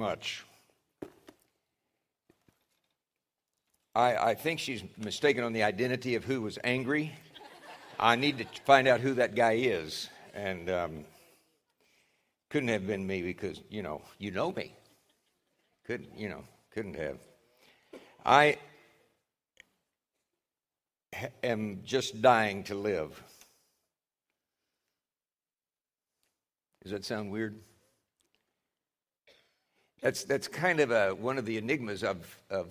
much. I, I think she's mistaken on the identity of who was angry. I need to find out who that guy is. And um, couldn't have been me because, you know, you know me. Couldn't, you know, couldn't have. I am just dying to live. Does that sound weird? That's, that's kind of a, one of the enigmas of, of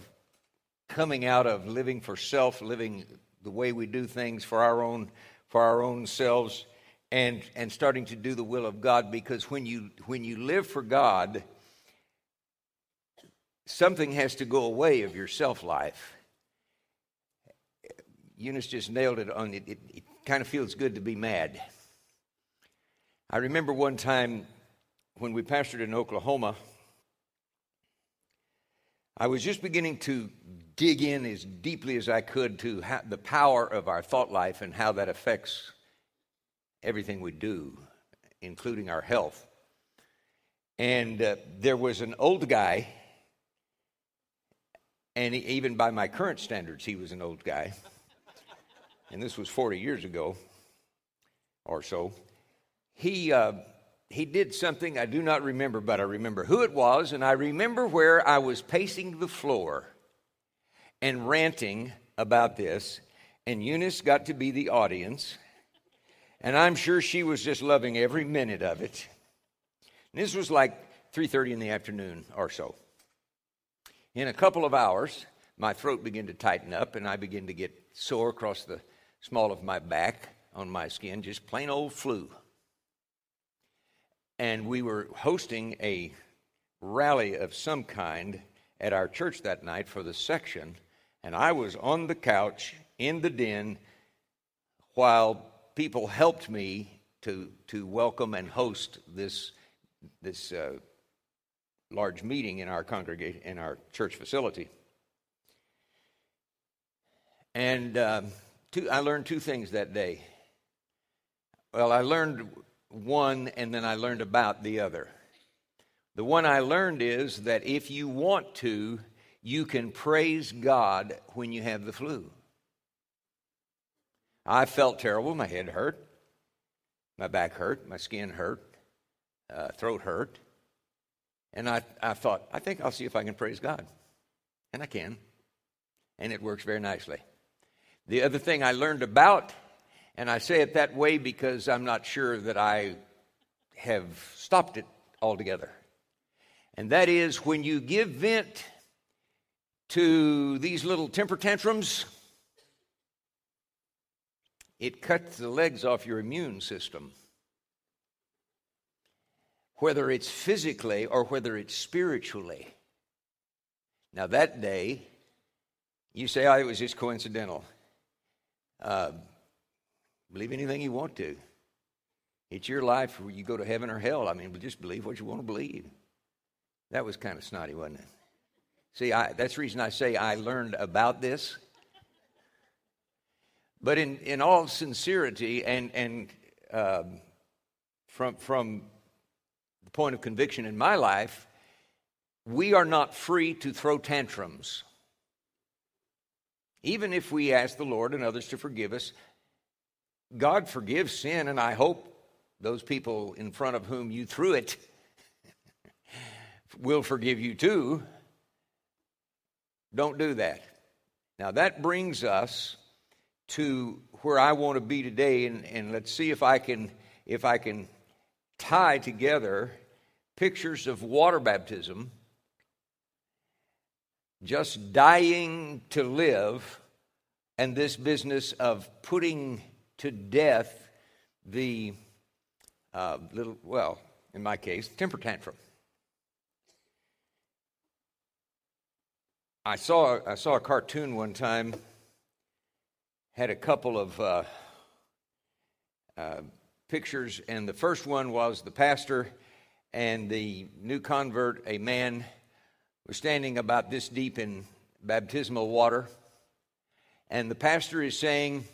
coming out of living for self, living the way we do things for our own, for our own selves, and, and starting to do the will of God. Because when you, when you live for God, something has to go away of your self life. Eunice just nailed it on it. It, it kind of feels good to be mad. I remember one time when we pastored in Oklahoma, I was just beginning to dig in as deeply as I could to the power of our thought life and how that affects everything we do, including our health. And uh, there was an old guy, and he, even by my current standards, he was an old guy. and this was 40 years ago or so. He. Uh, he did something I do not remember, but I remember who it was, and I remember where I was pacing the floor and ranting about this, and Eunice got to be the audience, and I'm sure she was just loving every minute of it. And this was like 3:30 in the afternoon or so. In a couple of hours, my throat began to tighten up, and I began to get sore across the small of my back on my skin, just plain old flu and we were hosting a rally of some kind at our church that night for the section, and I was on the couch in the den while people helped me to, to welcome and host this, this uh, large meeting in our congregation, in our church facility. And um, two, I learned two things that day. Well, I learned one and then I learned about the other. The one I learned is that if you want to, you can praise God when you have the flu. I felt terrible. My head hurt, my back hurt, my skin hurt, uh, throat hurt. And I, I thought, I think I'll see if I can praise God. And I can. And it works very nicely. The other thing I learned about and I say it that way because I'm not sure that I have stopped it altogether. And that is when you give vent to these little temper tantrums, it cuts the legs off your immune system. Whether it's physically or whether it's spiritually. Now, that day, you say, oh, it was just coincidental. Uh, Believe anything you want to. It's your life where you go to heaven or hell. I mean, just believe what you want to believe. That was kind of snotty, wasn't it? See, I, that's the reason I say I learned about this. But in, in all sincerity and, and um, from, from the point of conviction in my life, we are not free to throw tantrums. Even if we ask the Lord and others to forgive us, God forgives sin, and I hope those people in front of whom you threw it will forgive you too. Don't do that. Now, that brings us to where I want to be today, and, and let's see if I can if I can tie together pictures of water baptism, just dying to live, and this business of putting to death the uh, little, well, in my case, temper tantrum. I saw, I saw a cartoon one time, had a couple of uh, uh, pictures, and the first one was the pastor and the new convert, a man, was standing about this deep in baptismal water. And the pastor is saying,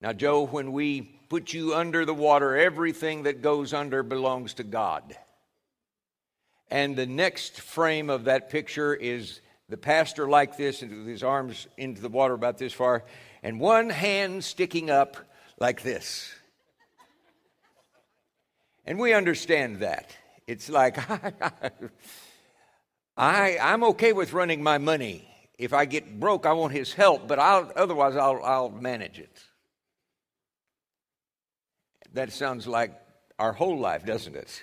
now, Joe, when we put you under the water, everything that goes under belongs to God. And the next frame of that picture is the pastor like this, with his arms into the water about this far, and one hand sticking up like this. And we understand that. It's like, I, I'm okay with running my money. If I get broke, I want his help, but I'll, otherwise I'll, I'll manage it. That sounds like our whole life, doesn't it?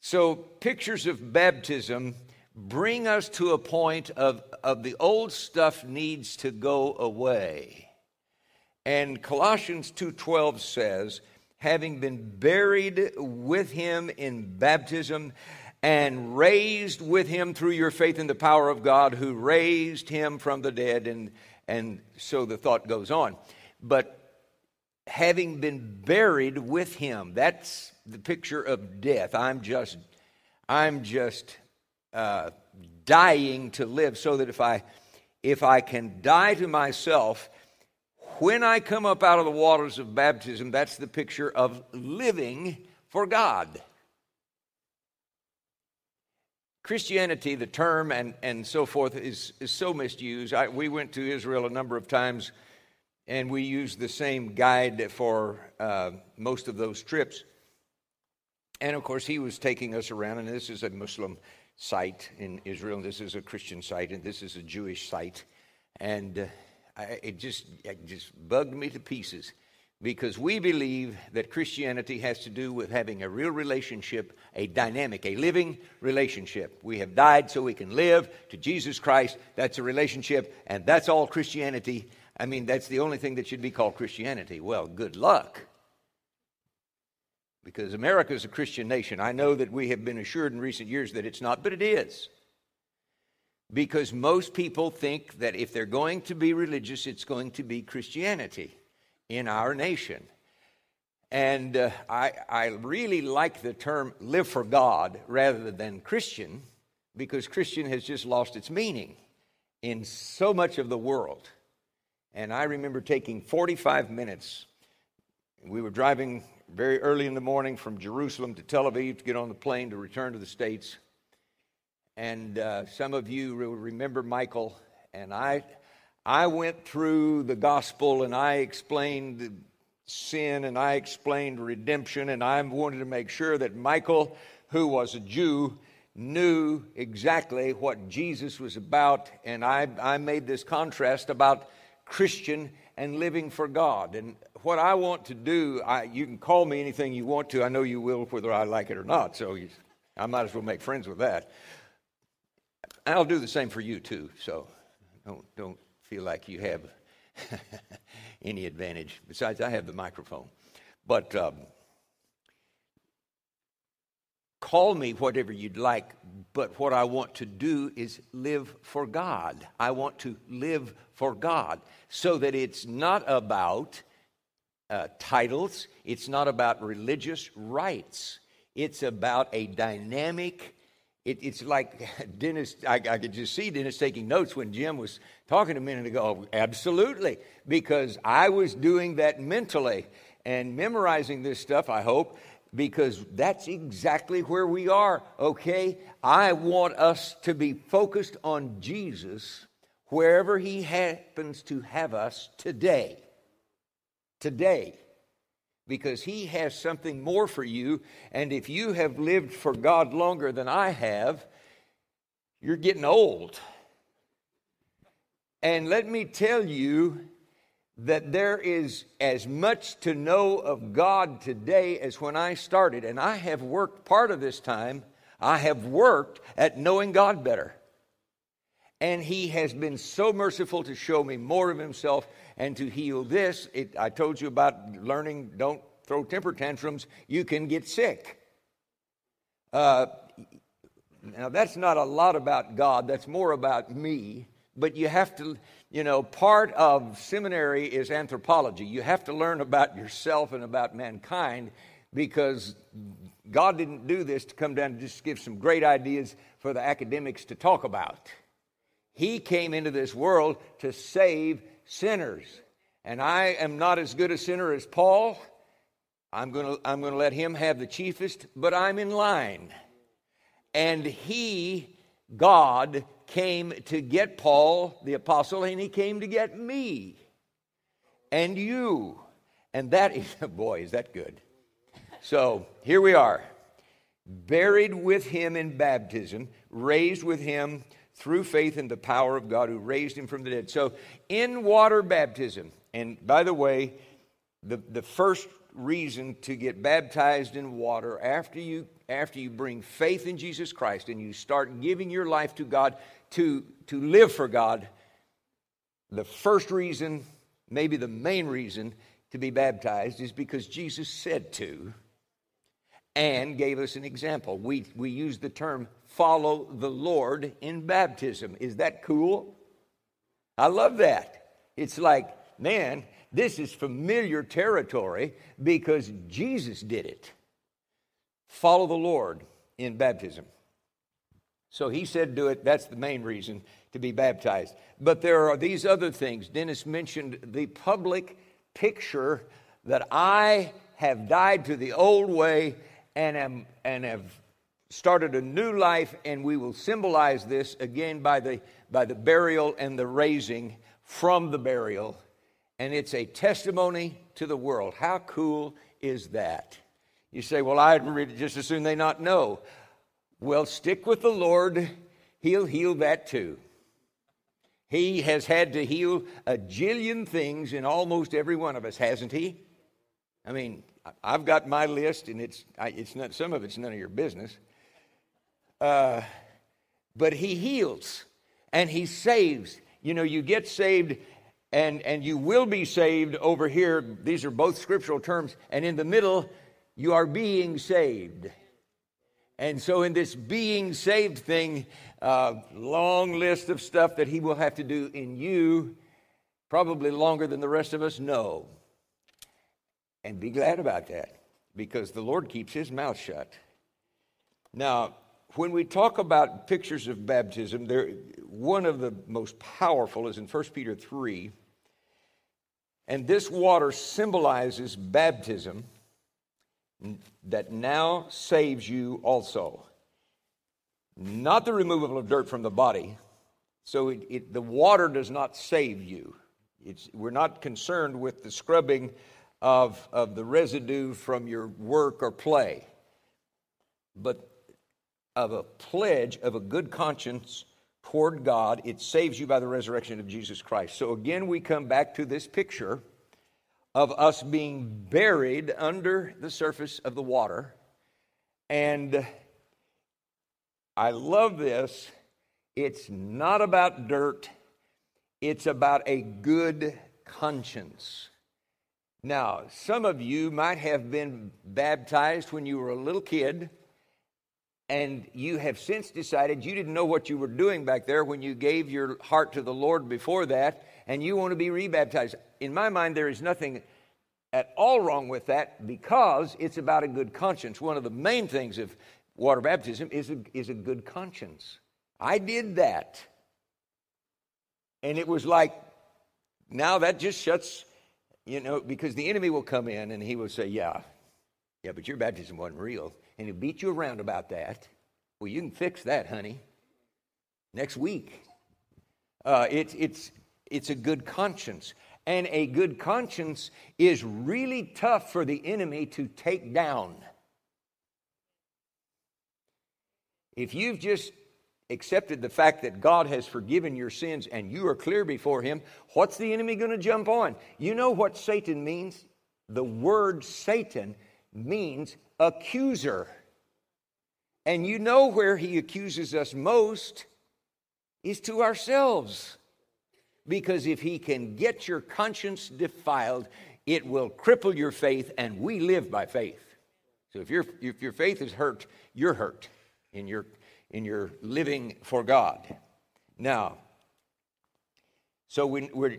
So, pictures of baptism bring us to a point of, of the old stuff needs to go away. And Colossians 2:12 says, having been buried with him in baptism and raised with him through your faith in the power of God who raised him from the dead and and so the thought goes on. But having been buried with him, that's the picture of death. I'm just I'm just uh, dying to live so that if I if I can die to myself when I come up out of the waters of baptism, that's the picture of living for God. Christianity, the term and, and so forth, is, is so misused. I, we went to Israel a number of times and we used the same guide for uh, most of those trips. And of course, he was taking us around, and this is a Muslim site in Israel, and this is a Christian site, and this is a Jewish site. And uh, I, it, just, it just bugged me to pieces because we believe that Christianity has to do with having a real relationship, a dynamic, a living relationship. We have died so we can live to Jesus Christ. That's a relationship, and that's all Christianity. I mean, that's the only thing that should be called Christianity. Well, good luck. Because America is a Christian nation. I know that we have been assured in recent years that it's not, but it is because most people think that if they're going to be religious, it's going to be Christianity in our nation. And uh, I, I really like the term live for God rather than Christian because Christian has just lost its meaning in so much of the world. And I remember taking 45 minutes. We were driving very early in the morning from Jerusalem to Tel Aviv to get on the plane to return to the States. And uh, some of you will remember Michael. And I, I went through the gospel and I explained sin and I explained redemption. And I wanted to make sure that Michael, who was a Jew, knew exactly what Jesus was about. And I, I made this contrast about Christian and living for God. And what I want to do, I, you can call me anything you want to. I know you will, whether I like it or not. So you, I might as well make friends with that. I'll do the same for you too, so don't, don't feel like you have any advantage. Besides, I have the microphone. But um, call me whatever you'd like, but what I want to do is live for God. I want to live for God so that it's not about uh, titles, it's not about religious rites, it's about a dynamic it, it's like Dennis, I, I, could just see Dennis taking notes when Jim was talking a minute ago. Oh, absolutely, because I was doing that mentally and memorizing this stuff, I hope, because that's exactly where we are, okay? I want us to be focused on Jesus wherever He happens to have us today. Today because He has something more for you. And if you have lived for God longer than I have, you're getting old. And let me tell you that there is as much to know of God today as when I started. And I have worked part of this time, I have worked at knowing God better. And He has been so merciful to show me more of Himself and to heal this. It, I told you about learning, don't throw temper tantrums, you can get sick. Uh, now, that's not a lot about God, that's more about me. But you have to, you know, part of seminary is anthropology. You have to learn about yourself and about mankind because God didn't do this to come down and just give some great ideas for the academics to talk about. He came into this world to save sinners. And I am not as good a sinner as Paul. I'm going to I'm going to let him have the chiefest, but I'm in line. And he, God, came to get Paul, the apostle, and he came to get me and you. And that is, boy, is that good. So here we are, buried with him in baptism, raised with him through faith in the power of God who raised him from the dead. So in water baptism, and by the way, the, the first reason to get baptized in water after you after you bring faith in Jesus Christ and you start giving your life to God to, to live for God, the first reason, maybe the main reason to be baptized is because Jesus said to and gave us an example. We, we use the term follow the Lord in baptism. Is that cool? I love that. It's like, man, this is familiar territory because Jesus did it. Follow the Lord in baptism. So he said, do it. That's the main reason to be baptized. But there are these other things. Dennis mentioned the public picture that I have died to the old way and, am, and have started a new life, and we will symbolize this again by the, by the burial and the raising from the burial. And it's a testimony to the world. How cool is that? You say, well, I'd just as soon they not know. Well, stick with the Lord, He'll heal that too. He has had to heal a jillion things in almost every one of us, hasn't He? I mean, I've got my list, and it's, it's not, some of it's none of your business. Uh, but He heals and He saves. You know, you get saved and, and you will be saved over here. These are both scriptural terms. And in the middle, you are being saved. And so, in this being saved thing, uh, long list of stuff that he will have to do in you, probably longer than the rest of us know. And be glad about that because the Lord keeps his mouth shut. Now, when we talk about pictures of baptism, there, one of the most powerful is in 1 Peter 3. And this water symbolizes baptism that now saves you also. Not the removal of dirt from the body. So it, it, the water does not save you. It's, we're not concerned with the scrubbing of, of the residue from your work or play, but of a pledge of a good conscience toward God. It saves you by the resurrection of Jesus Christ. So again, we come back to this picture of us being buried under the surface of the water. And I love this. It's not about dirt, it's about a good conscience. Now, some of you might have been baptized when you were a little kid, and you have since decided you didn't know what you were doing back there when you gave your heart to the Lord before that, and you want to be rebaptized. In my mind, there is nothing at all wrong with that because it's about a good conscience. One of the main things of water baptism is a, is a good conscience. I did that. And it was like, now that just shuts, you know, because the enemy will come in and he will say, yeah, yeah, but your baptism wasn't real. And he'll beat you around about that. Well, you can fix that, honey, next week. Uh, it, it's, it's a good conscience. And a good conscience is really tough for the enemy to take down. If you've just accepted the fact that God has forgiven your sins and you are clear before Him, what's the enemy going to jump on? You know what Satan means? The word Satan means accuser. And you know where he accuses us most is to ourselves. Because if he can get your conscience defiled, it will cripple your faith, and we live by faith. So if, your if your faith is hurt, you're hurt in your, in your living for God. Now, so we, we're,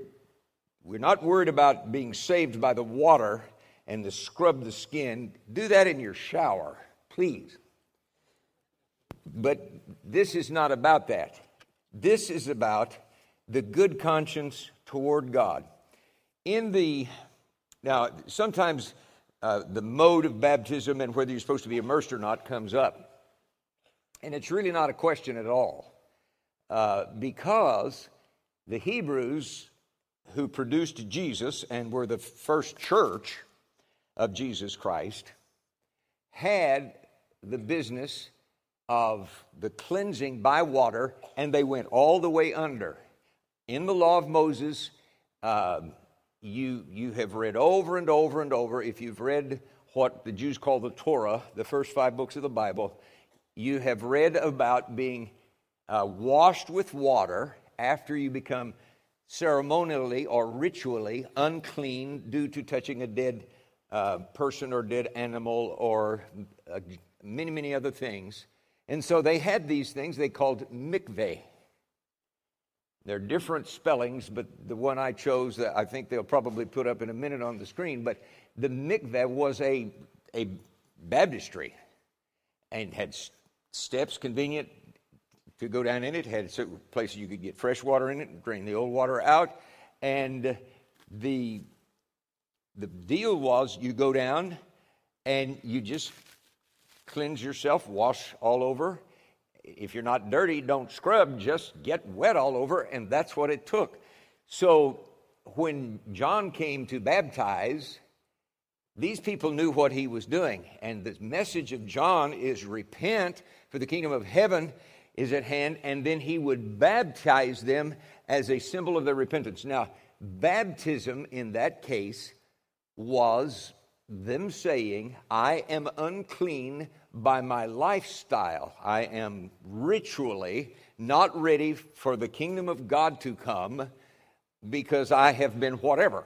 we're not worried about being saved by the water and the scrub the skin. Do that in your shower, please. But this is not about that. This is about the good conscience toward God. In the, now, sometimes uh, the mode of baptism and whether you're supposed to be immersed or not comes up. And it's really not a question at all, uh, because the Hebrews who produced Jesus and were the first church of Jesus Christ had the business of the cleansing by water, and they went all the way under. In the law of Moses, um, you, you have read over and over and over, if you've read what the Jews call the Torah, the first five books of the Bible, you have read about being uh, washed with water after you become ceremonially or ritually unclean due to touching a dead uh, person or dead animal or uh, many, many other things. And so they had these things they called mikveh. They're different spellings, but the one I chose, that I think they'll probably put up in a minute on the screen. But the mikveh was a, a baptistry and had steps convenient to go down in it, had places you could get fresh water in it drain the old water out. And the, the deal was you go down and you just cleanse yourself, wash all over. If you're not dirty, don't scrub, just get wet all over. And that's what it took. So when John came to baptize, these people knew what he was doing. And the message of John is repent, for the kingdom of heaven is at hand. And then he would baptize them as a symbol of their repentance. Now, baptism in that case was them saying, I am unclean by my lifestyle. I am ritually not ready for the kingdom of God to come because I have been whatever.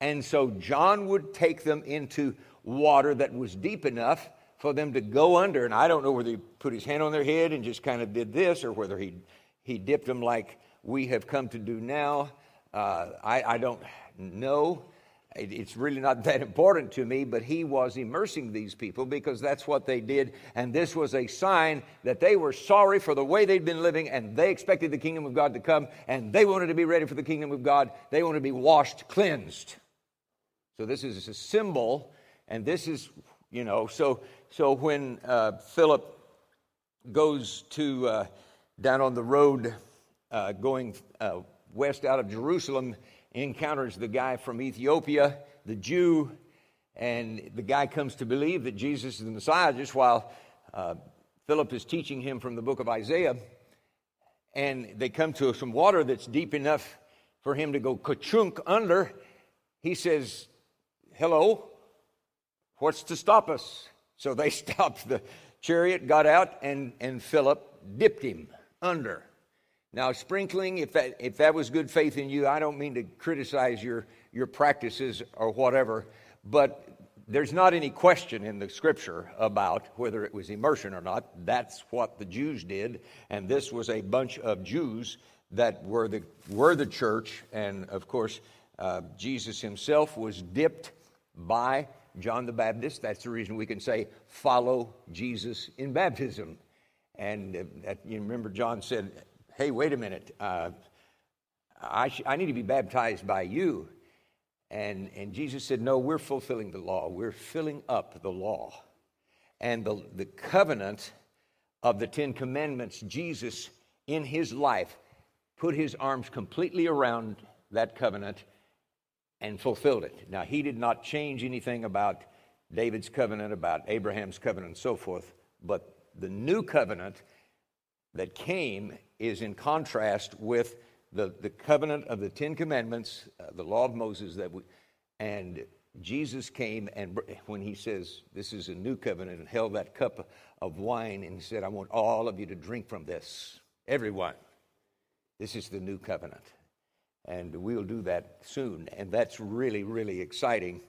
And so John would take them into water that was deep enough for them to go under. And I don't know whether he put his hand on their head and just kind of did this or whether he, he dipped them like we have come to do now. Uh, I, I don't know it's really not that important to me, but he was immersing these people because that's what they did. And this was a sign that they were sorry for the way they'd been living and they expected the kingdom of God to come and they wanted to be ready for the kingdom of God. They wanted to be washed, cleansed. So this is a symbol, and this is, you know, so, so when uh, Philip goes to uh, down on the road uh, going uh, west out of Jerusalem, encounters the guy from Ethiopia, the Jew, and the guy comes to believe that Jesus is the Messiah just while uh, Philip is teaching him from the book of Isaiah. And they come to some water that's deep enough for him to go ka-chunk under. He says, Hello, what's to stop us? So they stopped the chariot, got out, and, and Philip dipped him under. Now, sprinkling, if that, if that was good faith in you, I don't mean to criticize your, your practices or whatever, but there's not any question in the scripture about whether it was immersion or not. That's what the Jews did, and this was a bunch of Jews that were the, were the church, and of course, uh, Jesus himself was dipped by John the Baptist. That's the reason we can say, follow Jesus in baptism. And uh, that, you remember, John said, hey, wait a minute, uh, I, sh- I need to be baptized by you. And, and Jesus said, no, we're fulfilling the law. We're filling up the law. And the, the covenant of the Ten Commandments, Jesus, in his life, put his arms completely around that covenant and fulfilled it. Now, he did not change anything about David's covenant, about Abraham's covenant, and so forth, but the new covenant that came is in contrast with the, the covenant of the Ten Commandments, uh, the law of Moses that we, and Jesus came and when he says this is a new covenant and held that cup of wine and said, I want all of you to drink from this, everyone. This is the new covenant. And we'll do that soon. And that's really, really exciting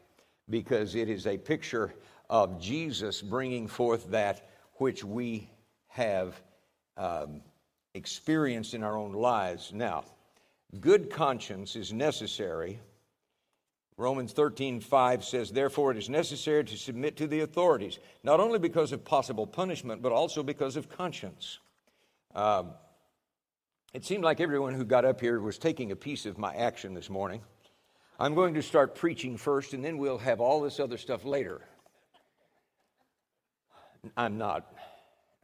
because it is a picture of Jesus bringing forth that which we have um, experienced in our own lives. Now, good conscience is necessary. Romans 13, 5 says, Therefore, it is necessary to submit to the authorities, not only because of possible punishment, but also because of conscience. Um, it seemed like everyone who got up here was taking a piece of my action this morning. I'm going to start preaching first, and then we'll have all this other stuff later. I'm not.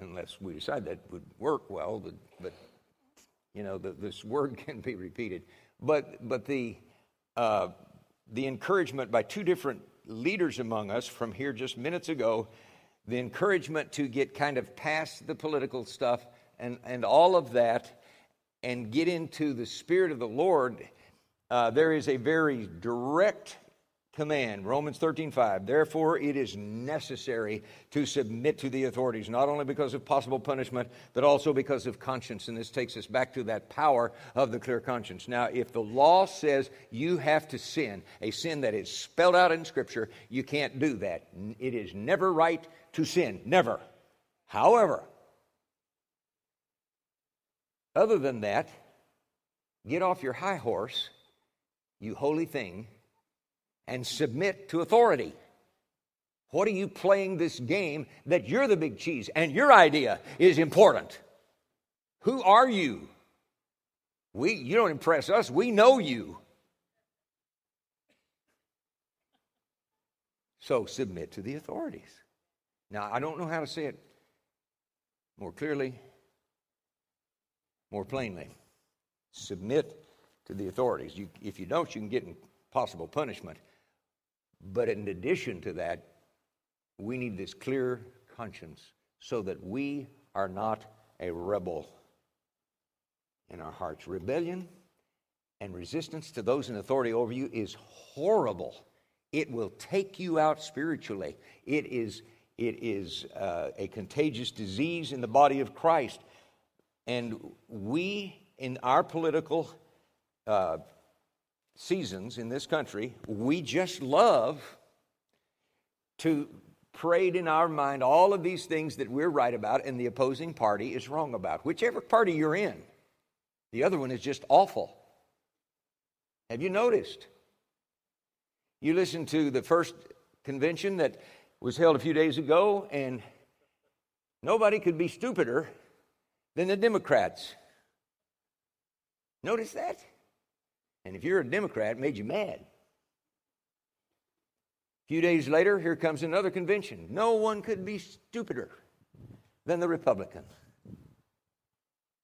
Unless we decide that would work well, but, but you know, the, this word can be repeated. But, but the, uh, the encouragement by two different leaders among us from here just minutes ago, the encouragement to get kind of past the political stuff and, and all of that and get into the Spirit of the Lord, uh, there is a very direct command romans 13:5 therefore it is necessary to submit to the authorities not only because of possible punishment but also because of conscience. And this takes us back to that power of the clear conscience. Now if the law says you have to sin a sin that is spelled out in scripture you can't do that. It is never right to sin. Never. However other than that get off your high horse you holy thing and submit to authority. What are you playing this game that you're the big cheese and your idea is important? Who are you? We, you don't impress us, we know you. So submit to the authorities. Now, I don't know how to say it more clearly, more plainly. Submit to the authorities. You, if you don't, you can get in possible punishment. But in addition to that, we need this clear conscience so that we are not a rebel in our hearts. Rebellion and resistance to those in authority over you is horrible. It will take you out spiritually. It is, it is uh, a contagious disease in the body of Christ. And we, in our political uh, seasons in this country, we just love to parade in our mind all of these things that we're right about and the opposing party is wrong about. Whichever party you're in, the other one is just awful. Have you noticed? You listened to the first convention that was held a few days ago, and nobody could be stupider than the Democrats. Notice that? And if you're a Democrat, it made you mad. A few days later, here comes another convention. No one could be stupider than the Republican.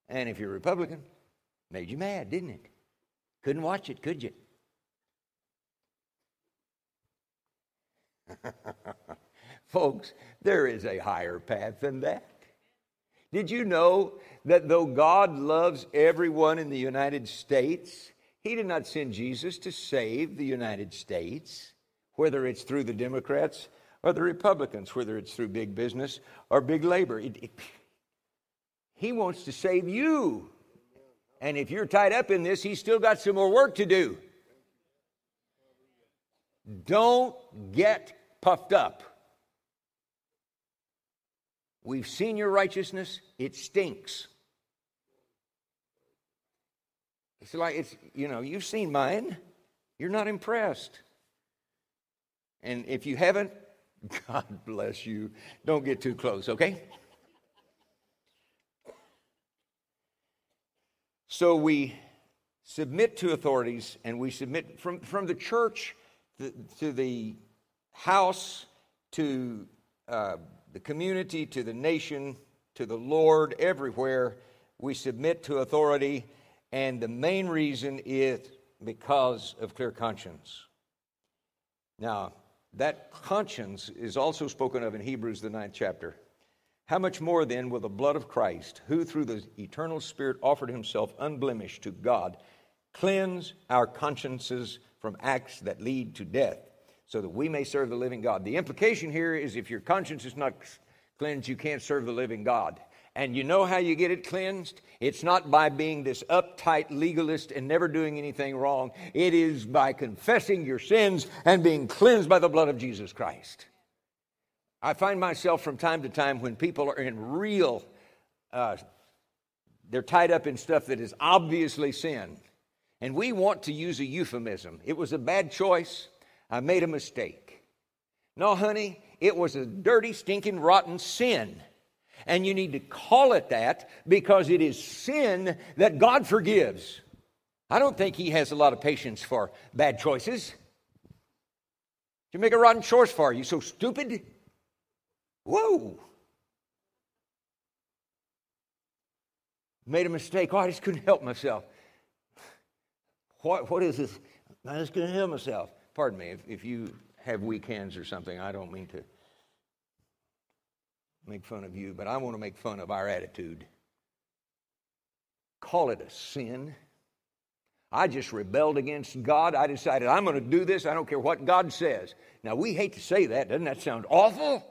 And if you're a Republican, made you mad, didn't it? Couldn't watch it, could you? Folks, there is a higher path than that. Did you know that though God loves everyone in the United States, he did not send Jesus to save the United States, whether it's through the Democrats or the Republicans, whether it's through big business or big labor. It, it, he wants to save you. And if you're tied up in this, he's still got some more work to do. Don't get puffed up. We've seen your righteousness, it stinks. It's like it's you know you've seen mine. You're not impressed. And if you haven't, God bless you. Don't get too close, okay? So we submit to authorities and we submit from, from the church to, to the house to uh, the community to the nation to the Lord everywhere. We submit to authority and the main reason is because of clear conscience. Now, that conscience is also spoken of in Hebrews, the ninth chapter. How much more then will the blood of Christ, who through the eternal Spirit offered himself unblemished to God, cleanse our consciences from acts that lead to death, so that we may serve the living God? The implication here is if your conscience is not cleansed, you can't serve the living God. And you know how you get it cleansed? It's not by being this uptight legalist and never doing anything wrong. It is by confessing your sins and being cleansed by the blood of Jesus Christ. I find myself from time to time when people are in real, uh, they're tied up in stuff that is obviously sin. And we want to use a euphemism. It was a bad choice. I made a mistake. No, honey, it was a dirty, stinking, rotten sin. And you need to call it that because it is sin that God forgives. I don't think He has a lot of patience for bad choices. You make a rotten choice for you, so stupid. Whoa. Made a mistake. Oh, I just couldn't help myself. What, what is this? I just couldn't help myself. Pardon me if, if you have weak hands or something. I don't mean to make fun of you, but I want to make fun of our attitude. Call it a sin. I just rebelled against God. I decided I'm going to do this. I don't care what God says. Now, we hate to say that. Doesn't that sound awful?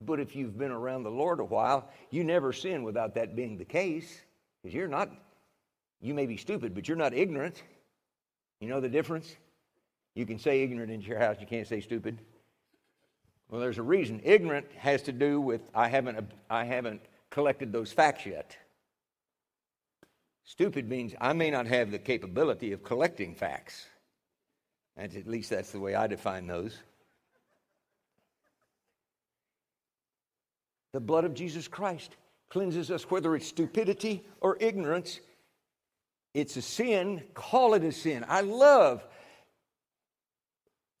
But if you've been around the Lord a while, you never sin without that being the case. Because you're not, you may be stupid, but you're not ignorant. You know the difference? You can say ignorant in your house, you can't say stupid. Well, there's a reason. Ignorant has to do with I haven't, I haven't collected those facts yet. Stupid means I may not have the capability of collecting facts. And at least that's the way I define those. The blood of Jesus Christ cleanses us, whether it's stupidity or ignorance. It's a sin. Call it a sin. I love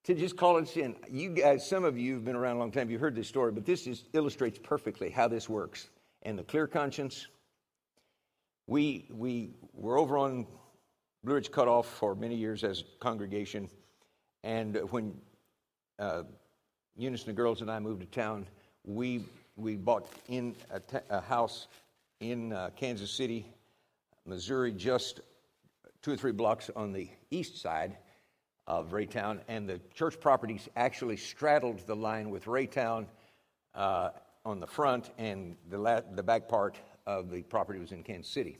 to just call it sin. You guys, some of you have been around a long time, you've heard this story, but this just illustrates perfectly how this works. And the clear conscience. We, we were over on Blue Ridge Cutoff for many years as a congregation. And when uh, Eunice and the girls and I moved to town, we, we bought in a, t- a house in uh, Kansas City, Missouri, just two or three blocks on the east side of Raytown, and the church properties actually straddled the line with Raytown uh, on the front, and the, la- the back part of the property was in Kansas City.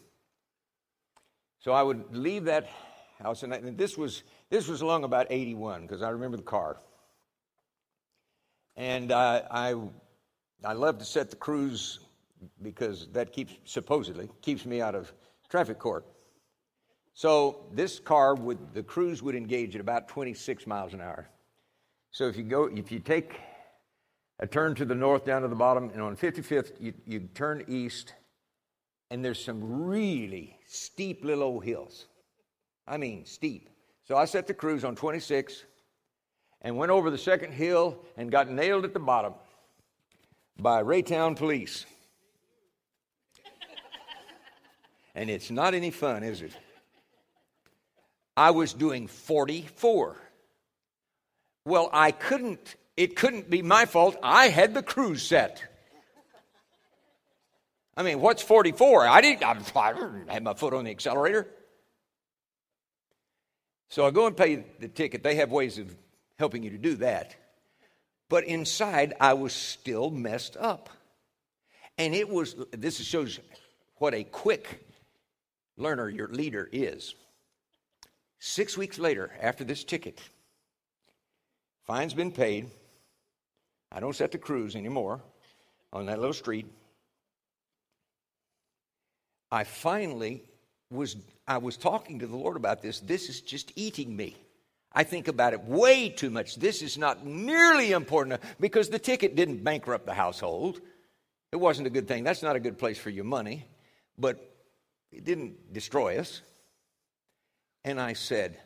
So I would leave that house, and, I, and this was this was along about 81 because I remember the car, and uh, I I love to set the cruise because that keeps supposedly keeps me out of traffic court. So this car would the cruise would engage at about 26 miles an hour. So if you go if you take a turn to the north down to the bottom and on 55th you, you turn east and there's some really steep little old hills. I mean steep. So I set the cruise on 26 and went over the second hill and got nailed at the bottom by Raytown police. and it's not any fun, is it? I was doing 44. Well, I couldn't, it couldn't be my fault. I had the cruise set. I mean, what's 44? I didn't, I didn't have my foot on the accelerator. So I go and pay the ticket. They have ways of helping you to do that. But inside, I was still messed up. And it was, this shows what a quick learner your leader is. Six weeks later, after this ticket, fine's been paid. I don't set the cruise anymore on that little street. I finally was I was talking to the Lord about this. This is just eating me. I think about it way too much. This is not nearly important because the ticket didn't bankrupt the household. It wasn't a good thing. That's not a good place for your money, but it didn't destroy us. And I said,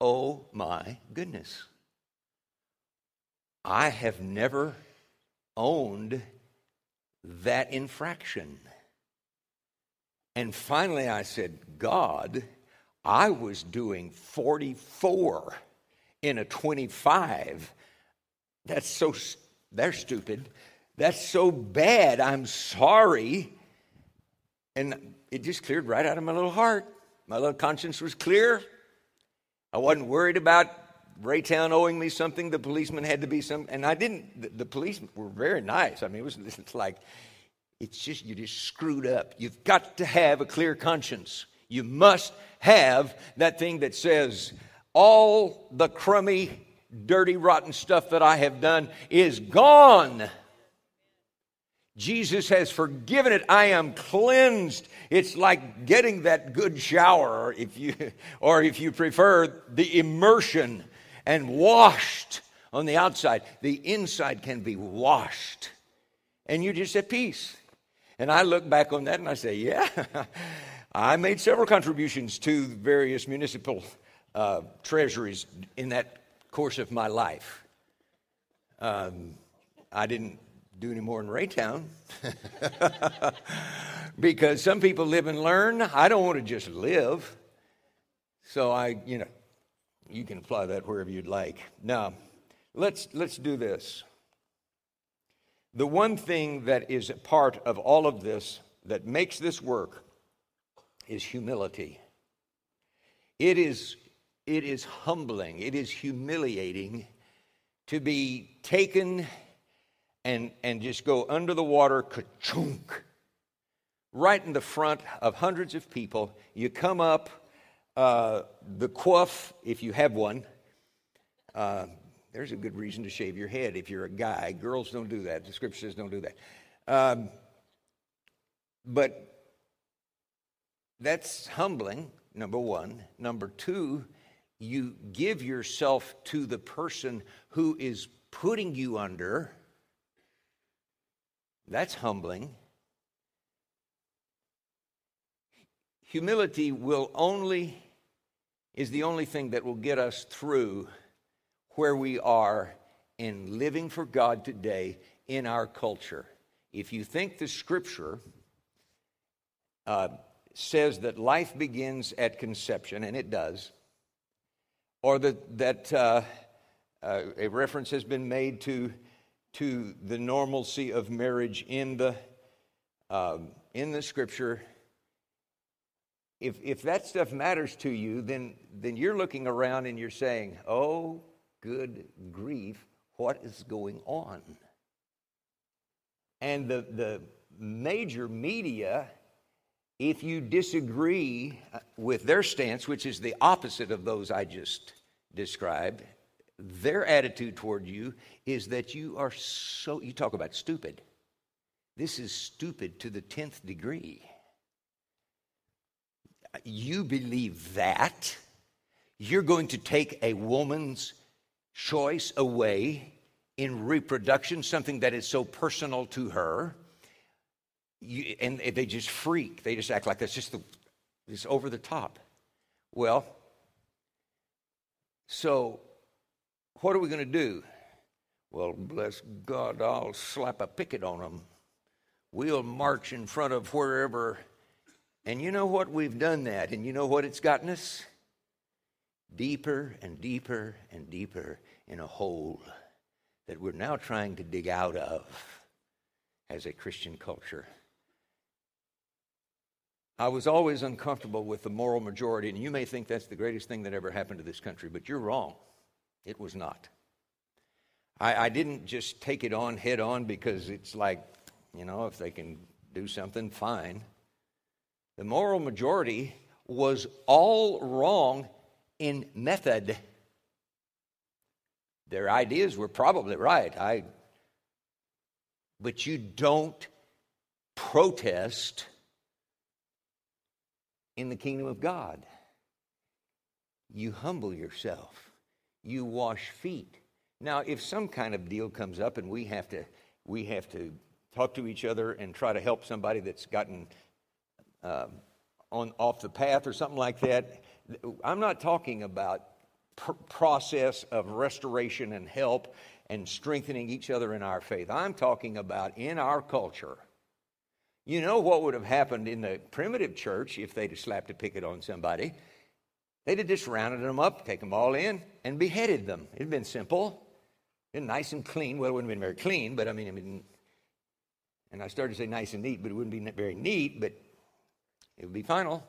Oh my goodness. I have never owned that infraction. And finally I said, God, I was doing 44 in a 25. That's so, they're stupid. That's so bad. I'm sorry. And it just cleared right out of my little heart. My little conscience was clear. I wasn't worried about Raytown owing me something. The policeman had to be some, and I didn't. The, the police were very nice. I mean, it was it's like, it's just you just screwed up. You've got to have a clear conscience. You must have that thing that says, all the crummy, dirty, rotten stuff that I have done is gone. Jesus has forgiven it. I am cleansed. It's like getting that good shower, if you, or if you prefer, the immersion and washed on the outside. The inside can be washed. And you're just at peace. And I look back on that and I say, yeah, I made several contributions to various municipal uh, treasuries in that course of my life. Um, I didn't do any more in Raytown. because some people live and learn. I don't want to just live. So I, you know, you can apply that wherever you'd like. Now, let's let's do this. The one thing that is a part of all of this that makes this work is humility. It is, it is humbling, it is humiliating to be taken and, and just go under the water, ka-chunk, right in the front of hundreds of people. You come up, uh, the quaff, if you have one, uh, there's a good reason to shave your head if you're a guy. Girls don't do that. The scripture says don't do that. Um, but that's humbling, number one. Number two, you give yourself to the person who is putting you under. That's humbling. Humility will only is the only thing that will get us through where we are in living for God today in our culture. If you think the scripture uh, says that life begins at conception, and it does, or that, that uh, uh, a reference has been made to, to the normalcy of marriage in the, um, in the scripture, if, if that stuff matters to you, then, then you're looking around and you're saying, oh, good grief, what is going on? And the, the major media if you disagree uh, with their stance, which is the opposite of those I just described, their attitude toward you is that you are so, you talk about stupid. This is stupid to the 10th degree. You believe that. You're going to take a woman's choice away in reproduction, something that is so personal to her you, and they just freak. They just act like that's just the, it's over the top. Well, so what are we going to do? Well, bless God, I'll slap a picket on them. We'll march in front of wherever. And you know what? We've done that. And you know what it's gotten us? Deeper and deeper and deeper in a hole that we're now trying to dig out of as a Christian culture. I was always uncomfortable with the moral majority, and you may think that's the greatest thing that ever happened to this country, but you're wrong. It was not. I, I didn't just take it on head on because it's like, you know, if they can do something, fine. The moral majority was all wrong in method. Their ideas were probably right. I, but you don't protest in the kingdom of God. You humble yourself, you wash feet. Now, if some kind of deal comes up and we have to, we have to talk to each other and try to help somebody that's gotten uh, on off the path or something like that, I'm not talking about pr- process of restoration and help and strengthening each other in our faith. I'm talking about in our culture you know what would have happened in the primitive church if they'd have slapped a picket on somebody? They'd have just rounded them up, taken them all in, and beheaded them. It'd been simple, been nice and clean. Well, it wouldn't have been very clean, but I mean, I mean, and I started to say nice and neat, but it wouldn't be very neat, but it would be final.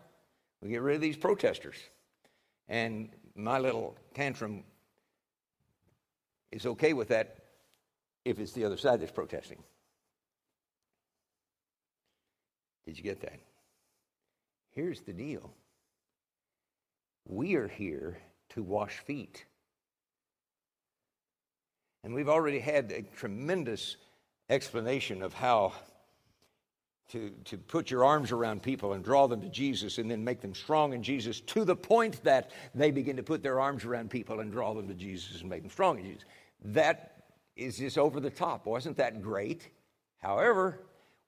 We get rid of these protesters. And my little tantrum is okay with that if it's the other side that's protesting. Did you get that? Here's the deal we are here to wash feet. And we've already had a tremendous explanation of how to, to put your arms around people and draw them to Jesus and then make them strong in Jesus to the point that they begin to put their arms around people and draw them to Jesus and make them strong in Jesus. That is just over the top. Wasn't that great? However,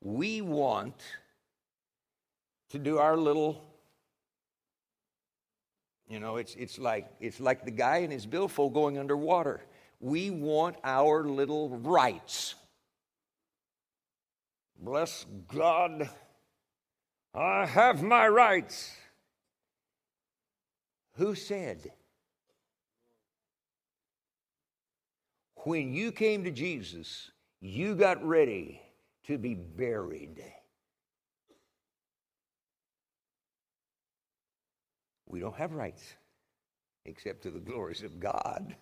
we want to do our little you know it's, it's like it's like the guy in his billfold going underwater we want our little rights Bless God. I have my rights. Who said? When you came to Jesus, you got ready to be buried. We don't have rights except to the glories of God.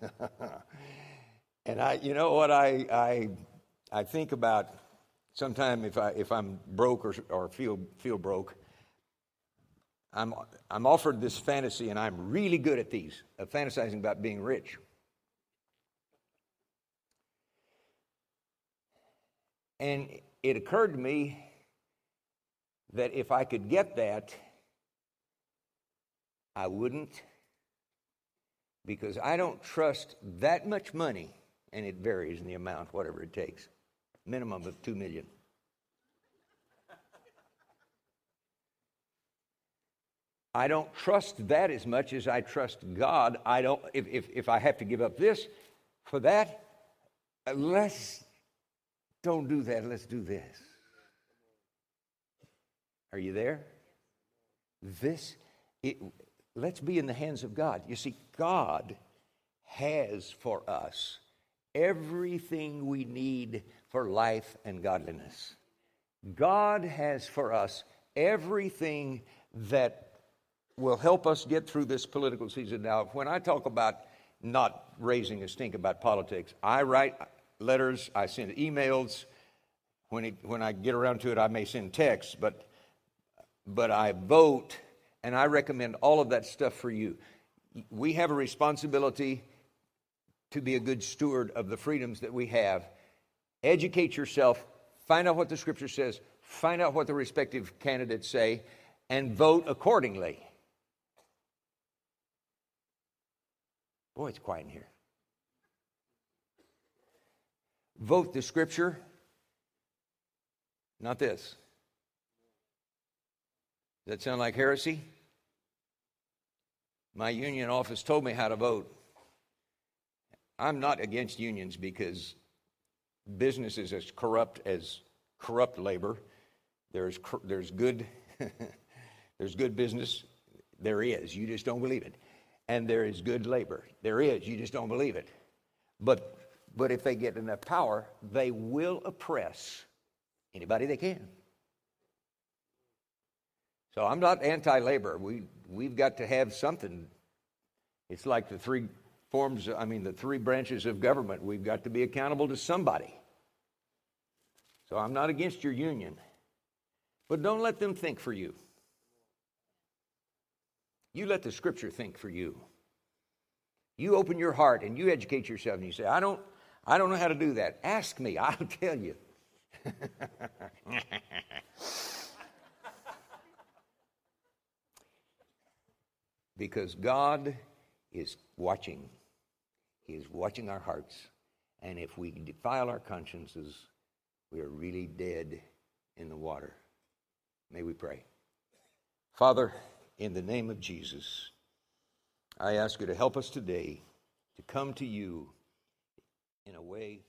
and I, you know what I, I, I think about sometime if I if I'm broke or, or feel feel broke, I'm I'm offered this fantasy, and I'm really good at these of fantasizing about being rich. And it occurred to me that if I could get that, I wouldn't because I don't trust that much money, and it varies in the amount, whatever it takes minimum of 2 million. I don't trust that as much as I trust God. I don't, if, if, if I have to give up this for that, uh, let's don't do that. Let's do this. Are you there? This, it, let's be in the hands of God. You see, God has for us everything we need for life and godliness. God has for us everything that will help us get through this political season. Now, when I talk about not raising a stink about politics, I write letters, I send emails. When, it, when I get around to it, I may send texts, but, but I vote, and I recommend all of that stuff for you. We have a responsibility to be a good steward of the freedoms that we have educate yourself, find out what the scripture says, find out what the respective candidates say, and vote accordingly. Boy, it's quiet in here. Vote the scripture, not this. That sound like heresy? My union office told me how to vote. I'm not against unions because business is as corrupt as corrupt labor. There's, there's, good, there's good business. There is. You just don't believe it. And there is good labor. There is. You just don't believe it. But, but if they get enough power, they will oppress anybody they can. So I'm not anti labor. We, we've got to have something. It's like the three forms, I mean, the three branches of government. We've got to be accountable to somebody. So I'm not against your union, but don't let them think for you. You let the scripture think for you. You open your heart and you educate yourself and you say, I don't, I don't know how to do that. Ask me, I'll tell you. because God is watching. He is watching our hearts. And if we defile our consciences, we are really dead in the water. May we pray. Father, in the name of Jesus, I ask you to help us today to come to you in a way